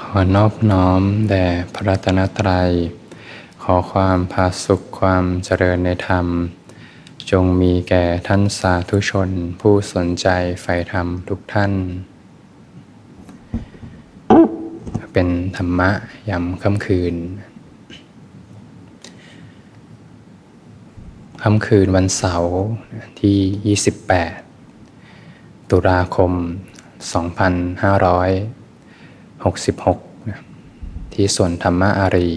ขอนอบน้อมแด่พระรัตนตรัย ขอความพาสุขความเจริญในธรรม จงมีแก่ท่านสาธุชนผู้สนใจใฝ่ธรรมทุกท่าน เป็นธรรมะยำค่ำคืนค่ำคืนวันเสาร์ที่ 28 ตุลาคม 2500 66 ที่ส่วนธรรมอารี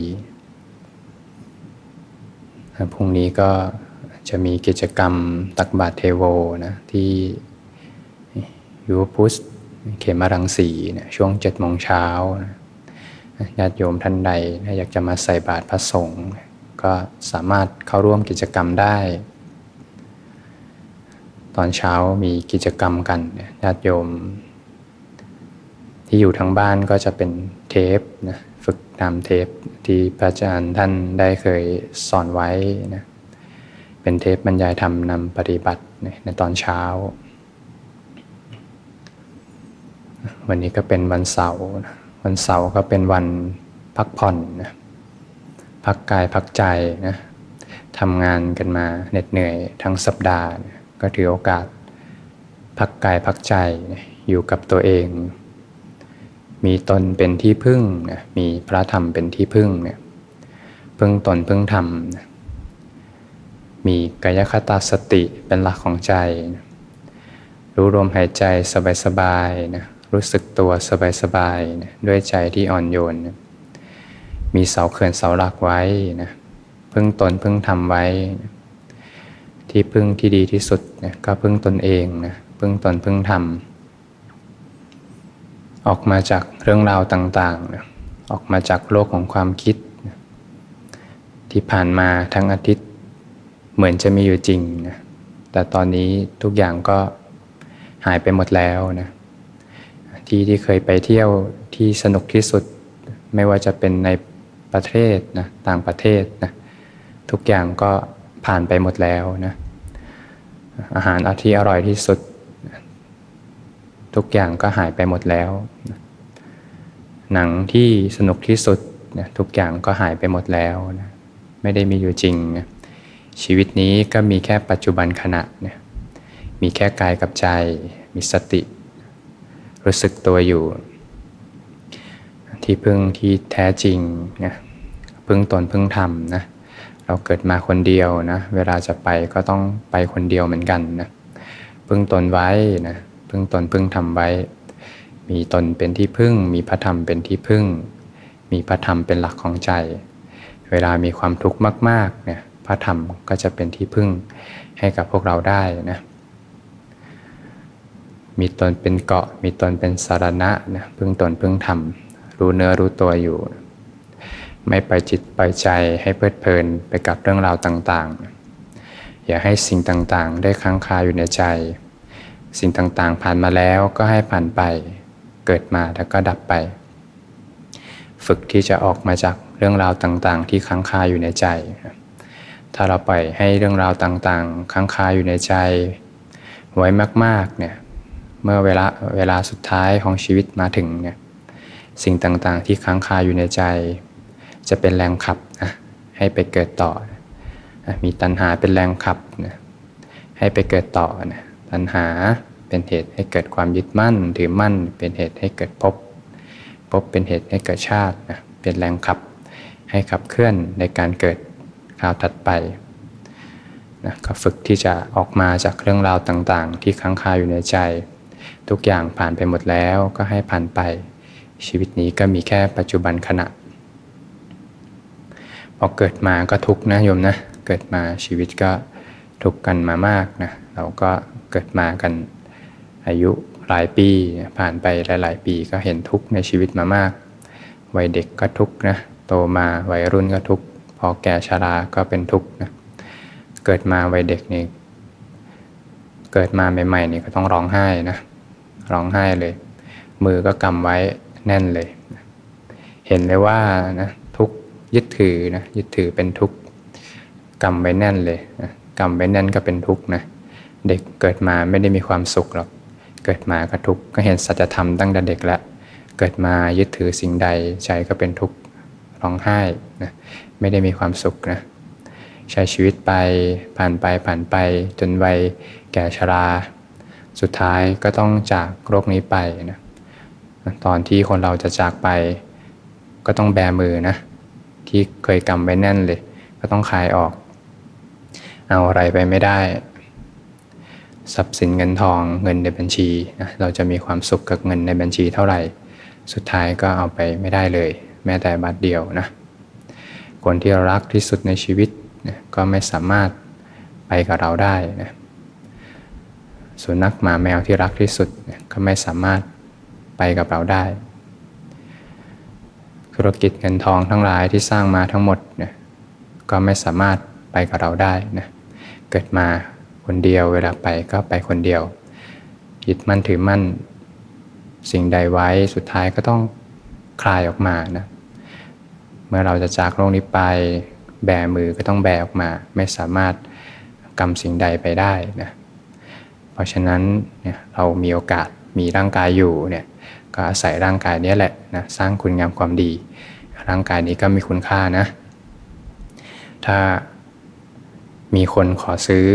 พรุ่งนี้ก็จะมีกิจกรรมตักบาตรเทโวนะที่ยูพุสเขมรังสีนะช่วง7จ็ดโมงเช้าญาติโยมท่านใดอยากจะมาใส่บาตรพระสงฆ์ก็สามารถเข้าร่วมกิจกรรมได้ ตอนเช้ามีกิจกรรมกันญาติโยม ที่อยู่ทั้งบ้านก็จะเป็นเทปนะฝึกตามเทปที่พระอาจารย์ท่านได้เคยสอนไว้นะเป็นเทปบรรยายธรรมนำปฏิบัติในตอนเช้า วันนี้ก็เป็นวันเสาร์วันเสาร์ก็เป็นวันพักผ่อนนะพักกายพักใจนะทำงานกันมาเหน็ดเหนื่อยทั้งสัปดาห์นะก็ถือโอกาสพักกายพักใจนะอยู่กับตัวเอง มีตนเป็นที่พึ่งนะมีพระธรรมเป็นที่พึ่งเนี่ยพึ่งตนพึ่งธรรมนะมีกายคตาสติเป็นหลักของใจนะรู้ลมหายใจสบายๆนะรู้สึกตัวสบายๆนะด้วยใจที่อ่อนโยนนะมีเสาเขื่อนเสาหลักไว้นะพึ่งตนพึ่งทำไว้นะที่พึ่งที่ดีที่สุดนะก็พึ่งตนเองนะพึ่งตนพึ่งทำ ออกมาจากเรื่องราวต่างๆ ออกมาจากโลกของความคิด ที่ผ่านมาทั้งอาทิตย์ เหมือนจะมีอยู่จริงนะแต่ตอนนี้ทุกอย่างก็หายไปหมดแล้วนะที่ที่เคยไปเที่ยวที่สนุกที่สุด ไม่ว่าจะเป็นในประเทศนะต่างประเทศนะทุกอย่างก็ผ่านไปหมดแล้วนะอาหารอาที่อร่อยที่สุด ทุกอย่างก็หายไปหมดแล้ว หนังที่สนุกที่สุดนะทุกอย่างก็หายไปหมดแล้วนะไม่ได้มีอยู่จริงนะชีวิตนี้ก็มีแค่ปัจจุบันขณะนะมีแค่กายกับใจ มีสติ รู้สึกตัวอยู่ ที่พึ่งที่แท้จริงนะพึ่งตนพึ่งธรรมนะเราเกิดมาคนเดียวนะเวลาจะไปก็ต้องไปคนเดียวเหมือนกันนะพึ่งตนไว้นะ พึ่งตนพึ่งทำไว้ มีตนเป็นที่พึ่ง มีพระธรรมเป็นที่พึ่ง มีพระธรรมเป็นหลักของใจ เวลามีความทุกข์มากๆเนี่ยพระธรรมก็จะเป็นที่พึ่งให้กับพวกเราได้นะมีตนเป็นเกาะ มีตนเป็นสารณะนะพึ่งตนพึ่งธรรม รู้เนื้อรู้ตัวอยู่ ไม่ไปจิตไปใจให้เพลิดเพลินไปกับเรื่องราวต่างๆ อย่าให้สิ่งต่างๆ ได้ค้างคาอยู่ในใจ สิ่งต่างๆ ผ่านมาแล้วก็ให้ผ่านไป เกิดมาแล้วก็ดับไป ฝึกที่จะออกมาจากเรื่องราวต่างๆ ที่ค้างคาอยู่ในใจ ถ้าเราปล่อยให้เรื่องราวต่างๆ ค้างคาอยู่ในใจ ไว้มาก ๆ เนี่ย เมื่อเวลาเวลาสุดท้ายของชีวิตมาถึงเนี่ย สิ่งต่างๆ ที่ค้างคาอยู่ในใจ จะเป็นแรงขับนะให้ไปเกิดต่อ มีตัณหาเป็นแรงขับนะให้ไปเกิดต่อนะตัณหา เป็นเหตุให้เกิดความยึดมั่นถือมั่น เป็นเหตุให้เกิดภพภพเป็นเหตุให้เกิดชาตินะเป็นแรงขับให้ขับเคลื่อนในการเกิดคราวถัดไปนะก็ฝึกที่จะออกมาจากเรื่องราวต่างๆ ที่ค้างคาอยู่ในใจ ทุกอย่างผ่านไปหมดแล้วก็ให้ผ่านไป ชีวิตนี้ก็มีแค่ปัจจุบันขณะพอเกิดมาก็ทุกนะโยมนะ เกิดมาชีวิตก็ทุกกันมามากนะ เราก็เกิดมากัน อายุหลายปีผ่านไปหลาย ๆ ปีก็เห็นทุกข์ในชีวิตมามากวัยเด็กก็ทุกข์นะโตมาวัยรุ่นก็ทุกข์พอแก่ชราก็เป็นทุกข์นะเกิดมาวัยเด็กนี่เกิดมาใหม่ๆนี่ก็ต้องร้องไห้นะร้องไห้เลย มือก็กำไว้แน่นเลย เห็นเลยว่านะทุกยึดถือนะยึดถือเป็นทุกกำไว้แน่นเลยนะกำไว้แน่นก็เป็นทุกนะเด็กเกิดมาไม่ได้มีความสุขหรอก เกิดมาก็ทุกก็เห็นสัจธรรมตั้งแต่เด็กแล้วเกิดมายึดถือสิ่งใดใจก็เป็นทุกข์ร้องไห้นะไม่ได้มีความสุขนะใช้ชีวิตไปผ่านไปผ่านไปจนวัยแก่ชรา สุดท้ายก็ต้องจากโรคนี้ไปนะตอนที่คนเราจะจากไป ก็ต้องแบมือนะที่เคยกำไว้แน่นเลย ก็ต้องคลายออก เอาอะไรไปไม่ได้ ทรัพย์สินเงินทองเงินในบัญชีนะเราจะมีความสุขกับเงินในบัญชีเท่าไหร่ สุดท้ายก็เอาไปไม่ได้เลย แม้แต่บาทเดียวนะคนที่เรารักที่สุดในชีวิตนะก็ไม่สามารถไปกับเราได้นะสุนัขหมาแมวที่รักที่สุดนะก็ไม่สามารถไปกับเราได้ ธุรกิจเงินทองทั้งหลายที่สร้างมาทั้งหมดนะก็ไม่สามารถไปกับเราได้นะเกิดมา คนเดียว เวลาไปก็ไปคนเดียวยึดมั่นถือมั่น สิ่งใดไว้สุดท้ายก็ต้องคลายออกมานะเมื่อเราจะจากโลกนี้ไป แบมือก็ต้องแบออกมา ไม่สามารถกำสิ่งใดไปได้นะเพราะฉะนั้นเนี่ยเรามีโอกาสมีร่างกายอยู่เนี่ยก็อาศัยร่างกายนี้แหละนะสร้างคุณงามความดี ร่างกายนี้ก็มีคุณค่านะ ถ้ามีคนขอซื้อ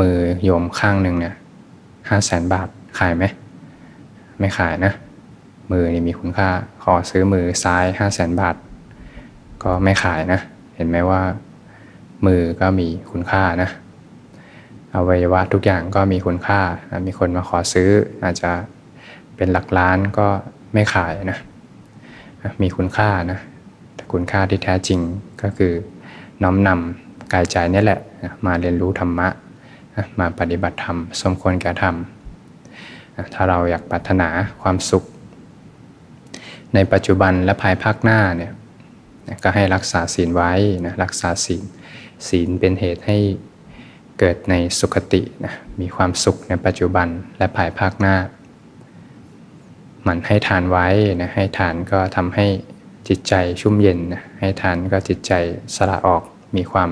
มือโยมข้างหนึ่งเนี่ยห้าแสนบาทขายไหม ไม่ขายนะ มือนี่มีคุณค่า ขอซื้อมือซ้ายห้าแสนบาท ก็ไม่ขายนะ เห็นไหมว่า มือก็มีคุณค่านะอวัยวะทุกอย่างก็มีคุณค่า มีคนมาขอซื้ออาจจะเป็นหลักล้านก็ไม่ขายนะ มีคุณค่านะ แต่คุณค่าที่แท้จริงก็คือน้อมนำกายใจนี่แหละ มาเรียนรู้ธรรมะ มาปฏิบัติธรรม สมควรแก่ธรรม ถ้าเราอยากปรารถนาความสุข ในปัจจุบันและภายภาคหน้าเนี่ยก็ให้รักษาศีลไว้นะรักษาศีลศีลเป็นเหตุให้เกิดในสุขตินะมีความสุขในปัจจุบันและภายภาคหน้า มันให้ทานไว้นะให้ทานก็ทำให้จิตใจชุ่มเย็นนะให้ทานก็จิตใจสละออกมีความ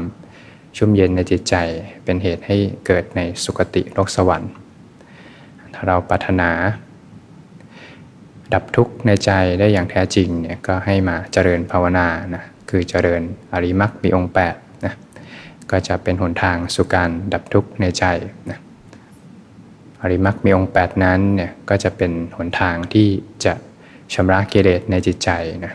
ชุ่มเย็นในจิตใจเป็นเหตุให้เกิดในสุคติโลกสวรรค์ ถ้าเราปรารถนา ดับทุกข์ในใจได้อย่างแท้จริงเนี่ยก็ให้มาเจริญภาวนานะคือเจริญอริมักมีองค์8นะก็จะเป็นหนทางสู่การดับทุกข์ในใจนะอริมักมีองค์ 8 นั้นเนี่ยก็จะเป็นหนทางที่จะชำระกิเลสในจิตใจนะ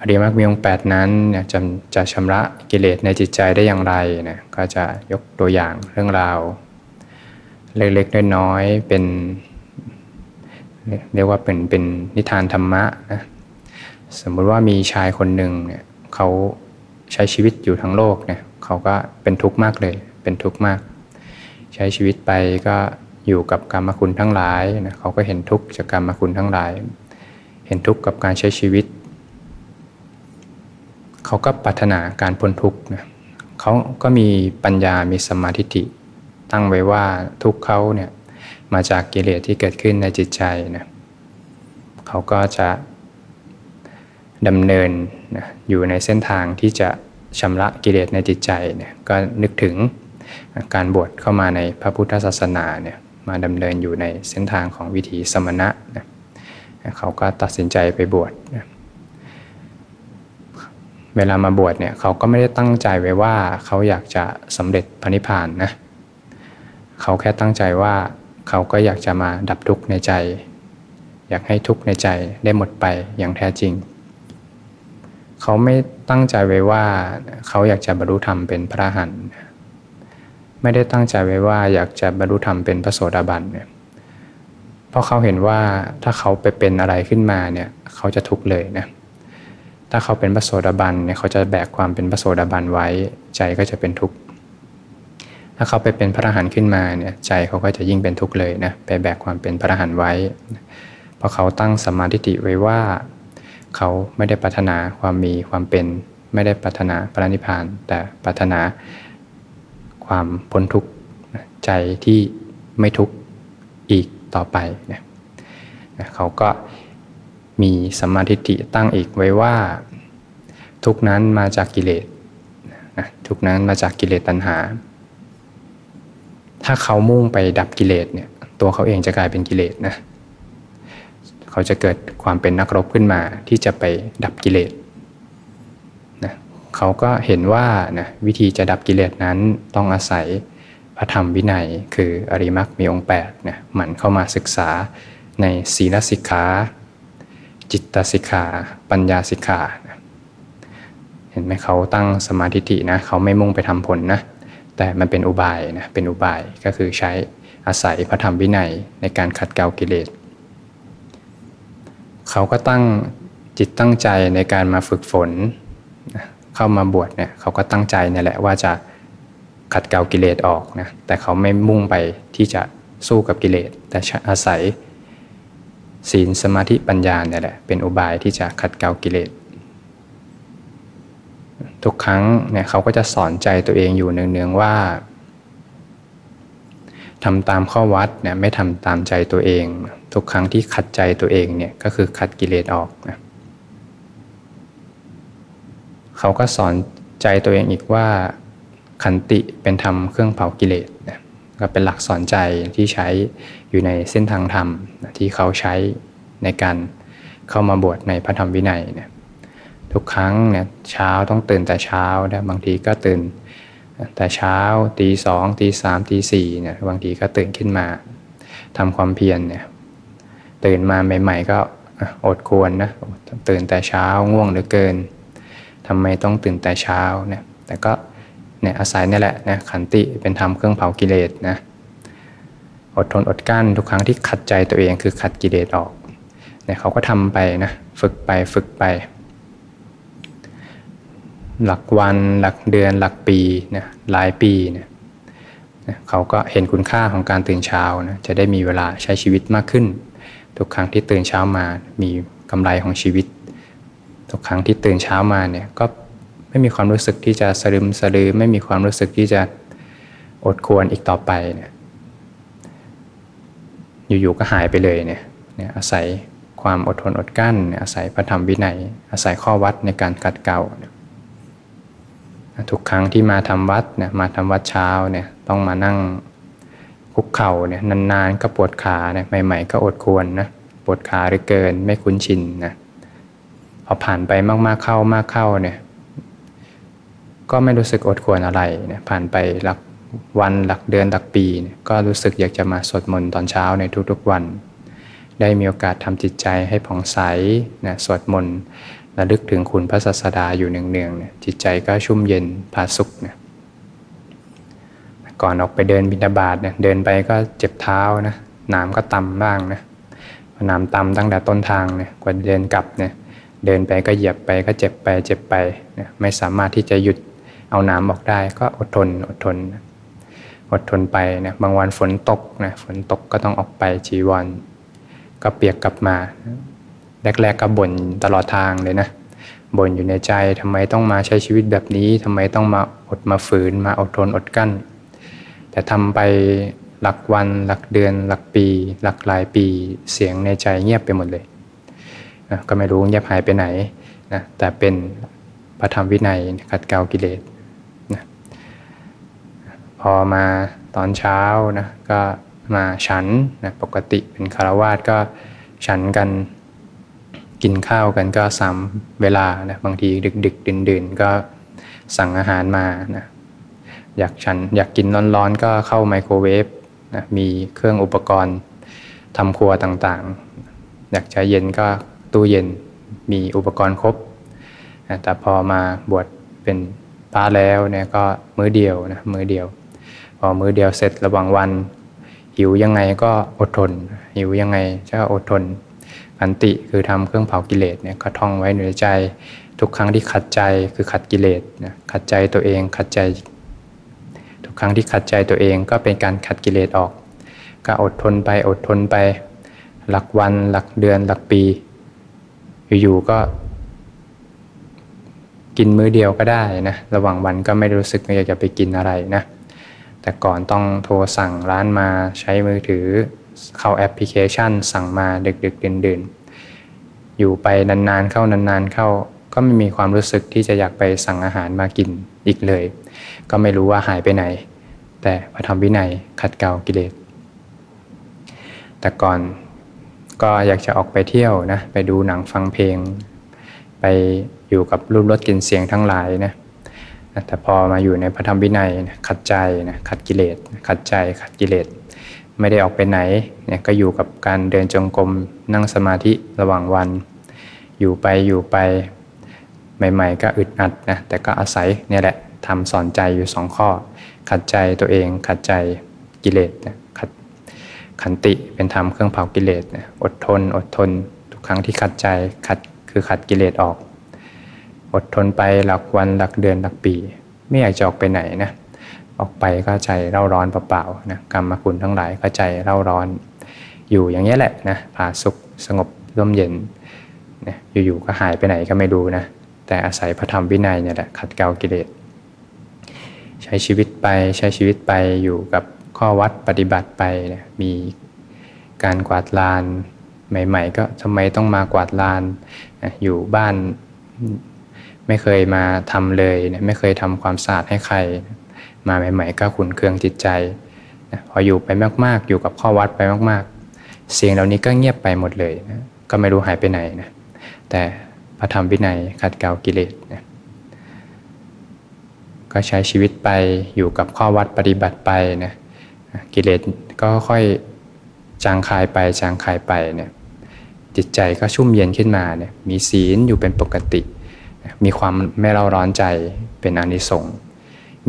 อริยมรรคมีองค์แปดนั้นจะจะชำระกิเลสในจิตใจได้อย่างไรนะก็จะยกตัวอย่างเรื่องราว เล็กๆน้อยๆเป็นเรียกว่าเป็นเป็นนิทานธรรมะนะสมมุติว่ามีชายคนหนึ่งเนี่ยเขาใช้ชีวิตอยู่ทั้งโลกเนี่ยเขาก็เป็นทุกข์มากเลย เป็นทุกข์มาก ใช้ชีวิตไปก็อยู่กับกรรมคุณทั้งหลายนะเขาก็เห็นทุกข์จากกรรมคุณทั้งหลาย เห็นทุกข์กับการใช้ชีวิต เขาก็ปรารถนาการพ้นทุกข์นะเขาก็มีปัญญามีสมาธิิตั้งไว้ว่าทุกเขาเนี่ยมาจากกิเลสที่เกิดขึ้นในจิตใจนะเขาก็จะดำเนินนะอยู่ในเส้นทางที่จะชำระกิเลสในจิตใจเนี่ยก็นึกถึงการบวชเข้ามาในพระพุทธศาสนาเนี่ยมาดำเนินอยู่ในเส้นทางของวิถีสมณะนะเขาก็ตัดสินใจไปบวชนะ เวลามาบวชเนี่ยเขาก็ไม่ได้ตั้งใจไว้ว่าเขาอยากจะสำเร็จพระนิพพานนะเขาแค่ตั้งใจว่าเขาก็อยากจะมาดับทุกข์ในใจ อยากให้ทุกข์ในใจได้หมดไปอย่างแท้จริง เขาไม่ตั้งใจไว้ว่าเขาอยากจะบรรลุธรรมเป็นพระหันไม่ได้ตั้งใจไว้ว่าอยากจะบรรลุธรรมเป็นพระโสดาบันเนี่ยเพราะเขาเห็นว่าถ้าเขาไปเป็นอะไรขึ้นมาเนี่ยเขาจะทุกข์เลยนะเถ้าเขาเป็นพระโสดาบันเนี่ยเขาจะแบกความเป็นพระโสดาบันไว้ใจก็จะเป็นทุกข์ถ้าเขาไปเป็นพระอรหันต์ขึ้นมาเนี่ยใจเขาก็จะยิ่งเป็นทุกข์เลยนะไปแบกความเป็นพระอรหันต์ไว้เพราะเขาตั้งสมาธิิไว้ว่า เขาไม่ได้ปรารถนาความมีความเป็น ไม่ได้ปรารถนาพระนิพพาน แต่ปรารถนาความพ้นทุกข์ใจที่ไม่ทุกข์อีกต่อไปเนี่ยเขาก็ มีสมาธิิตั้งอีกไว้ว่า ทุกนั้นมาจากกิเลสทุกนั้นมาจากกิเลสตัณหา ถ้าเขามุ่งไปดับกิเลสเนี่ยตัวเขาเองจะกลายเป็นกิเลสนะเขาจะเกิดความเป็นนักรบขึ้นมาที่จะไปดับกิเลสนะเขาก็เห็นว่านะวิธีจะดับกิเลสนั้นต้องอาศัยพระธรรมวินัย คืออริมักมีองค์8นะหมั่นเข้ามาศึกษาในศีลสิกขา จิตตสิกขาปัญญาสิกขาเห็นไหมเขาตั้งสมาธินะเขาไม่มุ่งไปทำผลนะแต่มันเป็นอุบายนะเป็นอุบายก็คือใช้อาศัยพระธรรมวินัยในการขัดเกลากิเลสเขาก็ตั้งจิตตั้งใจในการมาฝึกฝน เข้ามาบวชเนี่ยเขาก็ตั้งใจนี่แหละว่าจะขัดเกลากิเลสออกนะแต่เขาไม่มุ่งไปที่จะสู้กับกิเลสแต่อาศัย ศีลสมาธิปัญญาเนี่ยแหละเป็นอุบายที่จะขัดเกลากิเลสทุกครั้งเนี่ยเขาก็จะสอนใจตัวเองอยู่เนืองๆว่าทำตามข้อวัดเนี่ยไม่ทำตามใจตัวเอง ทุกครั้งที่ขัดใจตัวเองเนี่ยก็คือขัดกิเลสออกนะเขาก็สอนใจตัวเองอีกว่าขันติเป็นธรรมเครื่องเผากิเลสนะก็เป็นหลักสอนใจที่ใช้ อยู่ในเส้นทางธรรมที่เขาใช้ในการเข้ามาบวชในพระธรรมวินัยเนี่ยทุกครั้งเนี่ยเช้าต้องตื่นแต่เช้านะบางทีก็ตื่นแต่เช้าตีสองตีสามตีสี่เนี่ยบางทีก็ตื่นขึ้นมาทำความเพียรเนี่ยตื่นมาใหม่ ๆ ก็อดควรนะตื่นแต่เช้าง่วงเหลือเกินทำไมต้องตื่นแต่เช้าเนี่ยแต่ก็เนี่ยอาศัยนี่แหละนะขันติเป็นธรรมเครื่องเผากิเลสนะ อดทนอดกั้นทุกครั้งที่ขัดใจตัวเองคือขัดกิเลสออกเนี่ยเขาก็ทำไปนะฝึกไปฝึกไป หลักวันหลักเดือนหลักปีนะหลายปีเนี่ยเขาก็เห็นคุณค่าของการตื่นเช้านะจะได้มีเวลาใช้ชีวิตมากขึ้น ทุกครั้งที่ตื่นเช้ามามีกำไรของชีวิต ทุกครั้งที่ตื่นเช้ามาเนี่ยก็ไม่มีความรู้สึกที่จะสลืมสลือไม่มีความรู้สึกที่จะอดควรอีกต่อไปเนี่ย อยู่ๆก็หายไปเลยเนี่ยอาศัยความอดทนอดกั้น อาศัยพระธรรมวินัย อาศัยข้อวัดในการกัดเก่าทุกครั้งที่มาทำวัดเนี่ยมาทำวัดเช้าเนี่ยต้องมานั่งคุกเข่าเนี่ยนานๆก็ปวดขาเนี่ยใหม่ ๆ ก็อดควรนะปวดขาหรือเกินไม่คุ้นชินนะพอผ่านไปมากๆเข้ามากเข้าเนี่ยก็ไม่รู้สึกอดควรอะไรเนี่ยผ่านไปหลัก วันหลักเดือนหลักปี ก็รู้สึกอยากจะมาสวดมนต์ตอนเช้าในทุกๆวัน ได้มีโอกาสทำจิตใจให้ผ่องใสนะสวดมนต์ระลึกถึงคุณพระศาสดาอยู่เนืองๆเนี่ยจิตใจก็ชุ่มเย็นผาสุกนี่ยก่อนออกไปเดินบิณฑบาตเนี่ยเดินไปก็เจ็บเท้านะน้ำก็ต่ำบ้างนะน้ำต่ำตั้งแต่ต้นทางเนี่ยกว่าเดินกลับเนี่ยเดินไปก็เหยียบไปก็เจ็บไปเจ็บไปไม่สามารถที่จะหยุดเอาน้ำออกได้ก็อดทนอดทน อดทนไปนี่ยบางวันฝนตกนะฝนตกก็ต้องออกไปจีวรก็เปียกกลับมาแรกๆก็บ่นตลอดทางเลยนะบ่นอยู่ในใจทำไมต้องมาใช้ชีวิตแบบนี้ทำไมต้องมาอดมาฝืนมาอดทนอดกั้น แต่ทำไปหลักวันหลักเดือน หลักปี หลักหลายปีเสียงในใจเงียบไปหมดเลยนะก็ไม่รู้เงียบหายไปไหนนะแต่เป็นพระธรรมวินัยขัดเกลากิเลส พอมาตอนเช้านะก็มาฉันนะปกติเป็นคารวาสก็ฉันกันกินข้าวกันก็ซ้ำเวลานะบางทีดึกดึกดื่นดื่นก็สั่งอาหารมานะอยากฉันอยากกินร้อนๆ ก็เข้าไมโครเวฟนะมีเครื่องอุปกรณ์ทำครัวต่างๆ อยากใช้เย็นก็ตู้เย็นมีอุปกรณ์ครบนะแต่พอมาบวชเป็นพระแล้วเนี่ยก็มื้อเดียวนะมื้อเดียว พอมื้อเดียวเสร็จระหว่างวัน หิวยังไงก็อดทน หิวยังไงก็อดทนขันติคือทำเครื่องเผากิเลสเนี่ยก็ท่องไว้ในใจ ทุกครั้งที่ขัดใจคือขัดกิเลสนะขัดใจตัวเองขัดใจ ทุกครั้งที่ขัดใจตัวเองก็เป็นการขัดกิเลสออก ก็อดทนไปอดทนไป หลักวันหลักเดือนหลักปี อยู่ๆก็ กินมื้อเดียวก็ได้นะระหว่างวันก็ไม่รู้สึกอยากจะไปกินอะไรนะ แต่ก่อนต้องโทรสั่งร้านมาใช้มือถือเข้าแอปพลิเคชัน สั่งมาดึกๆดื่นๆอยู่ไปนานๆเข้านานๆเข้า ก็ไม่มีความรู้สึกที่จะอยากไปสั่งอาหารมากินอีกเลย ก็ไม่รู้ว่าหายไปไหน แต่พระธรรมวินัยขัดเกลากิเลสแต่ก่อนก็อยากจะออกไปเที่ยวนะไปดูหนังฟังเพลง ไปอยู่กับรูปรสกลิ่นเสียงทั้งหลายนะ แต่พอมาอยู่ในพระธรรมวินัยนะขัดใจนะขัดกิเลสขัดใจขัดกิเลสไม่ได้ออกไปไหนเนี่ยก็อยู่กับการเดินจงกรมนั่งสมาธิระหว่างวัน อยู่ไปอยู่ไปใหม่ ๆ ก็อึดอัดนะแต่ก็อาศัยเนี่ยแหละทำสอนใจอยู่สองข้อ ขัดใจตัวเองขัดใจกิเลสนะขัดขันติเป็นธรรมเครื่องเผากิเลสนะอดทนอดทน ทุกครั้งที่ขัดใจขัดคือขัดกิเลสออก อดทนไปหลักวันหลักเดือนหลักปี ไม่อยากจะออกไปไหนนะออกไปก็ใจเร่าร้อนเปล่าๆนะกรรมคุณทั้งหลายก็ใจเร่าร้อน อยู่อย่างนี้แหละนะผาสุขสงบร่มเย็นนะอยู่ๆก็หายไปไหนก็ไม่รู้นะแต่อาศัยพระธรรมวินัยเนี่ยแหละขัดเกลากิเลสใช้ชีวิตไปใช้ชีวิตไปอยู่กับข้อวัดปฏิบัติไปนะมีการกวาดลาน ใหม่ ๆ ก็ทำไมต้องมากวาดลานนะอยู่บ้าน ไม่เคยมาทำเลยนะไม่เคยทำความสะอาดให้ใคร มาใหม่ ๆ ก็ขุนเคืองจิตใจนะพออยู่ไปมากๆ อยู่กับข้อวัดไปมากๆ เสียงเหล่านี้ก็เงียบไปหมดเลยนะก็ไม่รู้หายไปไหนนะแต่พระธรรมวินัยขัดเกลากิเลสนะก็ใช้ชีวิตไปอยู่กับข้อวัดปฏิบัติไปนะกิเลสก็ค่อยจางคายไปจางคายไปเนี่ยจิตใจก็ชุ่มเย็นขึ้นมาเนี่ยมีศีลอยู่เป็นปกติ มีความไม่เร่าร้อนใจเป็นอนิสงส์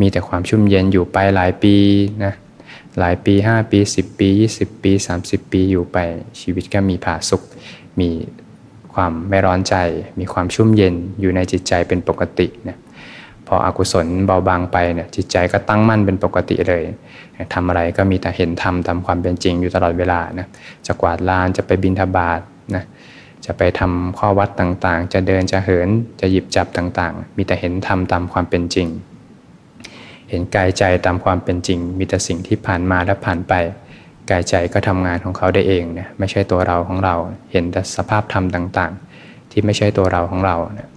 มีแต่ความชุ่มเย็นอยู่ไปหลายปีนะหลายปี 5 ปี 10 ปี 20 ปี 30 ปีอยู่ไปชีวิตก็มีผาสุข มีความไม่ร้อนใจ มีความชุ่มเย็นอยู่ในจิตใจเป็นปกตินะพออกุศลเบาบางไปเนี่ยจิตใจก็ตั้งมั่นเป็นปกติเลยทำอะไรก็มีแต่เห็นธรรมตามความเป็นจริงอยู่ตลอดเวลานะจะกวาดลานจะไปบินทบาทนะ จะไปทำข้อวัดต่างๆ จะเดินจะเหินจะหยิบจับต่างๆ มีแต่เห็นธรรมตามความเป็นจริง เห็นกายใจตามความเป็นจริง มีแต่สิ่งที่ผ่านมาและผ่านไปกายใจก็ทำงานของเขาได้เองนะไม่ใช่ตัวเราของเรา เห็นแต่สภาพธรรมต่างๆ ที่ไม่ใช่ตัวเราของเรานะ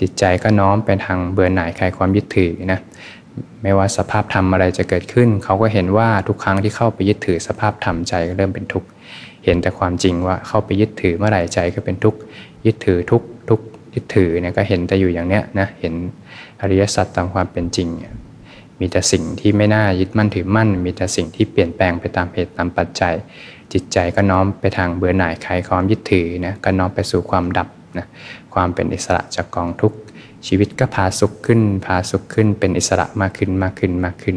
จิตใจก็น้อมไปทางเบื่อหน่ายคลายความยึดถือนะไม่ว่าสภาพธรรมอะไรจะเกิดขึ้น เขาก็เห็นว่าทุกครั้งที่เข้าไปยึดถือสภาพธรรมใจก็เริ่มเป็นทุกข์ เห็นแต่ความจริงว่าเข้าไปยึดถือเมื่อไหร่ใจก็เป็นทุกข์ยึดถือทุกทุกยึดถือเนี่ยก็เห็นแต่อยู่อย่างเนี้ยนะเห็นอริยสัจตามความเป็นจริง มีแต่สิ่งที่ไม่น่ายึดมั่นถือมั่น มีแต่สิ่งที่เปลี่ยนแปลงไปตามเหตุตามปัจจัย จิตใจก็น้อมไปทางเบื่อหน่ายคลายความยึดถือนะก็น้อมไปสู่ความดับนะความเป็นอิสระจากกองทุกข์ชีวิตก็พาสุขขึ้น พาสุขขึ้นเป็นอิสระมากขึ้นมากขึ้นมากขึ้น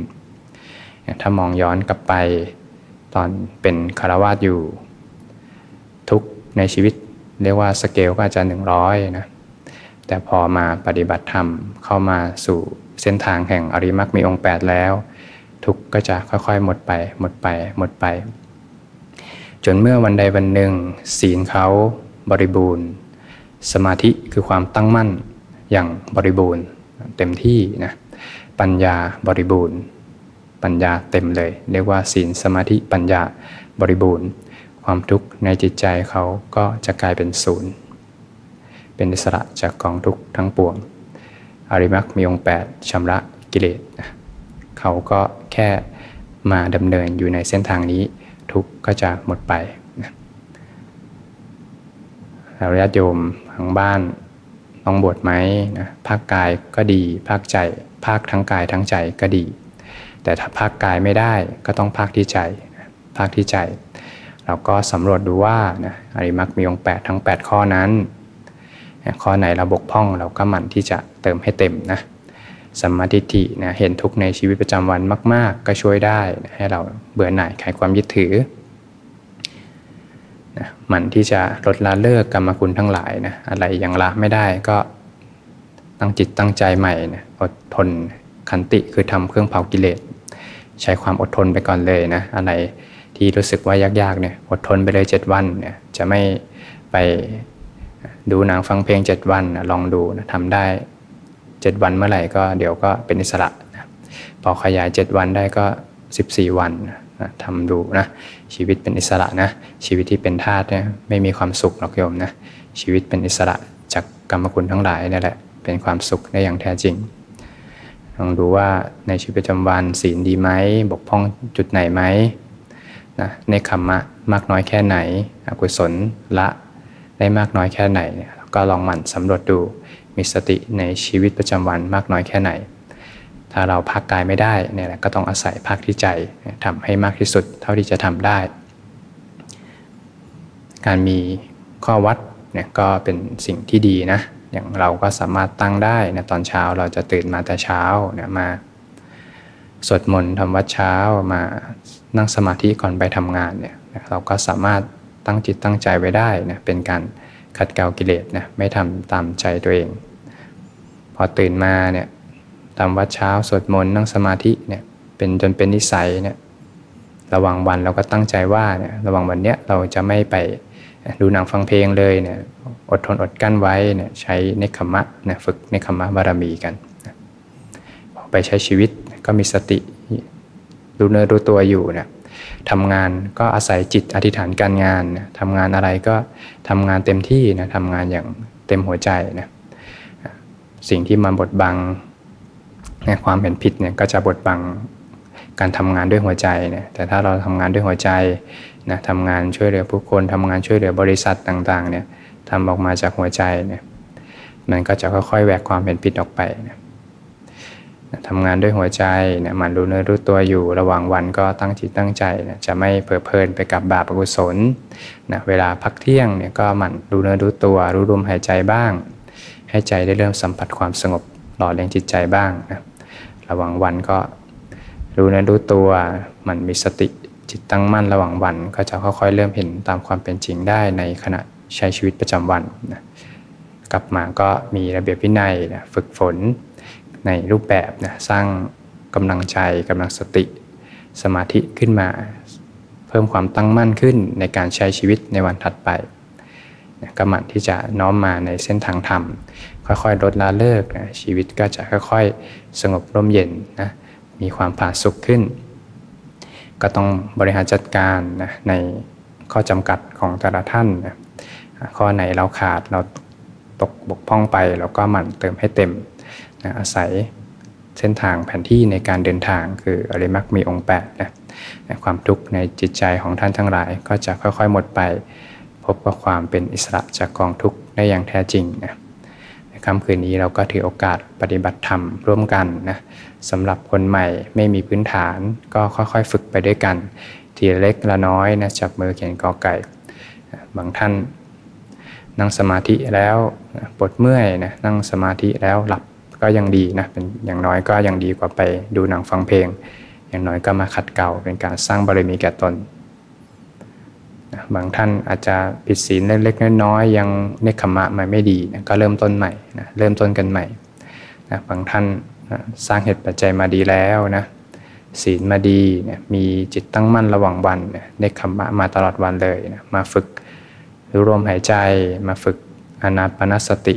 ถ้ามองย้อนกลับไปตอนเป็นคารวาสอยู่ ในชีวิตเรียกว่าสเกลก็อาจจะหนึ่งร้อยนะแต่พอมาปฏิบัติธรรมเข้ามาสู่เส้นทางแห่งอริมักมีองค์ 8 แล้ว ทุกก็จะค่อยๆ หมดไป หมดไป หมดไป จนเมื่อวันใดวันหนึ่ง ศีลเขาบริบูรณ์ สมาธิคือความตั้งมั่นอย่างบริบูรณ์เต็มที่นะปัญญาบริบูรณ์ ปัญญาเต็มเลย เรียกว่าศีลสมาธิปัญญาบริบูรณ์ ความทุกข์ในจิตใจเขาก็จะกลายเป็นศูนย์ เป็นอิสระจากกองทุกข์ทั้งปวง อริมักมีองค์ 8ชำระกิเลสเขาก็แค่มาดำเนินอยู่ในเส้นทางนี้ทุกข์ก็จะหมดไปเราญาติโยมทางบ้านต้องบวชไหมนะภาคกายก็ดี ภาคใจภาคทั้งกายทั้งใจก็ดี แต่ถ้าภาคกายไม่ได้ก็ต้องภาคที่ใจ ภาคที่ใจ เราก็สำรวจดูว่าอริมักมีองค์8ทั้ง 8 ข้อนั้น ข้อไหนเราบกพร่องเราก็หมั่นที่จะเติมให้เต็มนะสัมมาทิฏฐินะเห็นทุกในชีวิตประจำวันมาก ๆ ก็ช่วยได้ให้เราเบื่อหน่ายคลายความยึดถือนะมันที่จะลดละเลิกกรรมคุณทั้งหลายนะอะไรยังละไม่ได้ก็ตั้งจิตตั้งใจใหม่นะอดทนขันติคือทำเครื่องเผากิเลส ใช้ความอดทนไปก่อนเลยนะอะไร ที่รู้สึกว่ายากๆเนี่ยอดทนไปเลย 7 วันเนี่ยจะไม่ไปดูหนังฟังเพลง 7 วันลองดูนะทำได้ 7 วันเมื่อไหร่ก็เดี๋ยวก็เป็นอิสระนะพอขยาย 7 วันได้ก็ 14 วันนะนะทำดูนะชีวิตเป็นอิสระนะชีวิตที่เป็นทาสเนี่ยไม่มีความสุขหรอกโยมนะชีวิตเป็นอิสระจากกรรมคุณทั้งหลายนี่แหละเป็นความสุขได้อย่างแท้จริงลองดูว่าในชีวิตประจำวันศีลดีไหม บกพร่องจุดไหนไหม นะในขมมะมากน้อยแค่ไหน อกุศลละได้มากน้อยแค่ไหนเนี่ยก็ลองหมั่นสำรวจดูมีสติในชีวิตประจำวันมากน้อยแค่ไหน ถ้าเราพักกายไม่ได้เนี่ยก็ต้องอาศัยพักที่ใจทำให้มากที่สุดเท่าที่จะทำได้ การมีข้อวัดเนี่ยก็เป็นสิ่งที่ดีนะอย่างเราก็สามารถตั้งได้นะตอนเช้าเราจะตื่นมาแต่เช้าเนี่ยมาสวดมนต์ทำวัดเช้ามา นั่งสมาธิก่อนไปทำงานเนี่ยเราก็สามารถตั้งจิตตั้งใจไว้ได้นะเป็นการขัดเกลากิเลสนะไม่ทำตามใจตัวเอง พอตื่นมาเนี่ยทำวัดเช้าสวดมนต์นั่งสมาธิเนี่ยเป็นจนเป็นนิสัยเนี่ยระหว่างวันเราก็ตั้งใจว่าเนี่ยระหว่างวันเนี้ยเราจะไม่ไปดูหนังฟังเพลงเลยเนี่ยอดทนอดกั้นไว้เนี่ยใช้เนคขมะนะฝึกเนคขมะบารมีกัน ไปใช้ชีวิตก็มีสติ รู้เนื้อรู้ตัวอยู่เนี่ยทำงานก็อาศัยจิตอธิษฐานการงานนะทำงานอะไรก็ทำงานเต็มที่นะทำงานอย่างเต็มหัวใจนะสิ่งที่มาบดบังในความเห็นผิดเนี่ยก็จะบดบังการทำงานด้วยหัวใจเนี่ยแต่ถ้าเราทำงานด้วยหัวใจนะทำงานช่วยเหลือผู้คนทำงานช่วยเหลือบริษัทต่างๆเนี่ยทำออกมาจากหัวใจเนี่ยมันก็จะค่อยๆแหวกความเห็นผิดออกไปนะ ทำงานด้วยหัวใจเนี่ยมันรู้เนื้อรู้ตัวอยู่ระหว่างวันก็ตั้งจิตตั้งใจนะจะไม่เพลิดเพลินไปกับบาปอกุศลนะเวลาพักเที่ยงเนี่ยก็มันรู้เนื้อรู้ตัว รู้ลมหายใจบ้าง ให้ใจได้เริ่มสัมผัสความสงบหล่อเลี้ยงจิตใจบ้างนะระหว่างวันก็รู้เนื้อรู้ตัว มันมีสติจิตตั้งมั่นระหว่างวัน ก็จะค่อยๆเริ่มเห็นตามความเป็นจริงได้ในขณะใช้ชีวิตประจำวันนะกลับมาก็มีระเบียบวินัยนะฝึกฝน ในรูปแบบนะสร้างกำลังใจกำลังสติ สมาธิขึ้นมา เพิ่มความตั้งมั่นขึ้นในการใช้ชีวิตในวันถัดไปนะก็หมั่นที่จะน้อมมาในเส้นทางธรรม ค่อยๆลดละเลิกนะชีวิตก็จะค่อยๆ สงบร่มเย็นนะมีความผาสุกขึ้น ก็ต้องบริหารจัดการนะในข้อจำกัดของแต่ละท่านนะข้อไหนเราขาดเราตกบกพร่องไปเราก็หมั่นเติมให้เต็ม นะอาศัยเส้นทางแผนที่ในการเดินทางคืออริมักมีองค์8นะนะความทุกข์ในจิตใจของท่านทั้งหลาย ก็จะค่อยๆหมดไป พบกับความเป็นอิสระจากกองทุกข์ได้อย่างแท้จริงนะค่ำคืนนี้เราก็ถือโอกาสปฏิบัติธรรมร่วมกันนะสำหรับคนใหม่ไม่มีพื้นฐานก็ค่อยๆ ฝึกไปด้วยกัน ทีเล็กละน้อยนะจับมือเขียนกอไก่ บางท่านนั่งสมาธิแล้วปวดเมื่อยนะนั่งสมาธิแล้วหลับ ก็ยังดีนะเป็นอย่างน้อยก็ยังดีกว่าไปดูหนังฟังเพลง อย่างน้อยก็มาขัดเกลาเป็นการสร้างบารมีแก่ตนนะบางท่านอาจจะผิดศีลเล็กๆน้อยๆยังเนคขมะมาไม่ดีนะก็เริ่มต้นใหม่นะเริ่มต้นกันใหม่นะบางท่านนะสร้างเหตุปัจจัยมาดีแล้วนะศีลมาดีนะมีจิตตั้งมั่นระหว่างวันนะเนคขมะมาตลอดวันเลยนะมาฝึกรู้ลมหายใจมาฝึกอนาปนสติ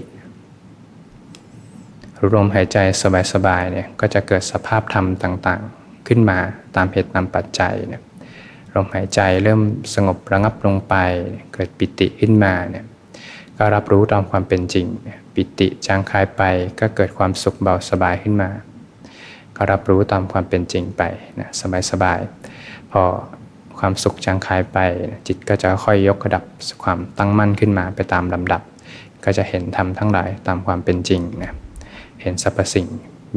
รู้ลมหายใจสบายๆเนี่ยก็จะเกิดสภาพธรรมต่างๆ ขึ้นมาตามเหตุตามปัจจัยเนี่ยลมหายใจเริ่มสงบระงับลงไป เกิดปิติขึ้นมาเนี่ยก็รับรู้ตามความเป็นจริง ปิติจางคายไปก็เกิดความสุขเบาสบายขึ้นมา ก็รับรู้ตามความเป็นจริงไปนะสบายๆพอความสุขจางคายไป จิตก็จะค่อยยกระดับความตั้งมั่นขึ้นมาไปตามลำดับ ก็จะเห็นธรรมทั้งหลายตามความเป็นจริงนะ เห็นสรรพสิ่ง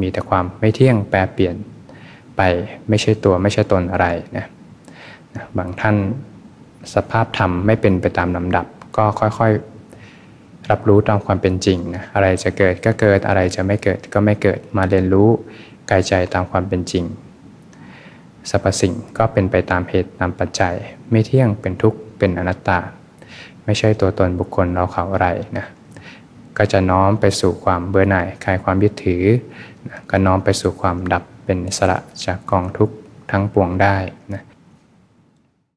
มีแต่ความไม่เที่ยงแปรเปลี่ยนไปไม่ใช่ตัวไม่ใช่ตนอะไรนะบางท่านสภาพธรรมไม่เป็นไปตามลำดับ ก็ค่อยๆ รับรู้ตามความเป็นจริงนะอะไรจะเกิดก็เกิดอะไรจะไม่เกิดก็ไม่เกิดมาเรียนรู้กายใจตามความเป็นจริงสรรพสิ่งก็เป็นไปตามเหตุตามปัจจัย ไม่เที่ยงเป็นทุกข์เป็นอนัตตา ไม่ใช่ตัวตนบุคคลเราเขาอะไรนะ ก็จะน้อมไปสู่ความเบื่อหน่ายคลายความยึดถือ ก็น้อมไปสู่ความดับเป็นสระจากกองทุกข์ทั้งปวงได้นะ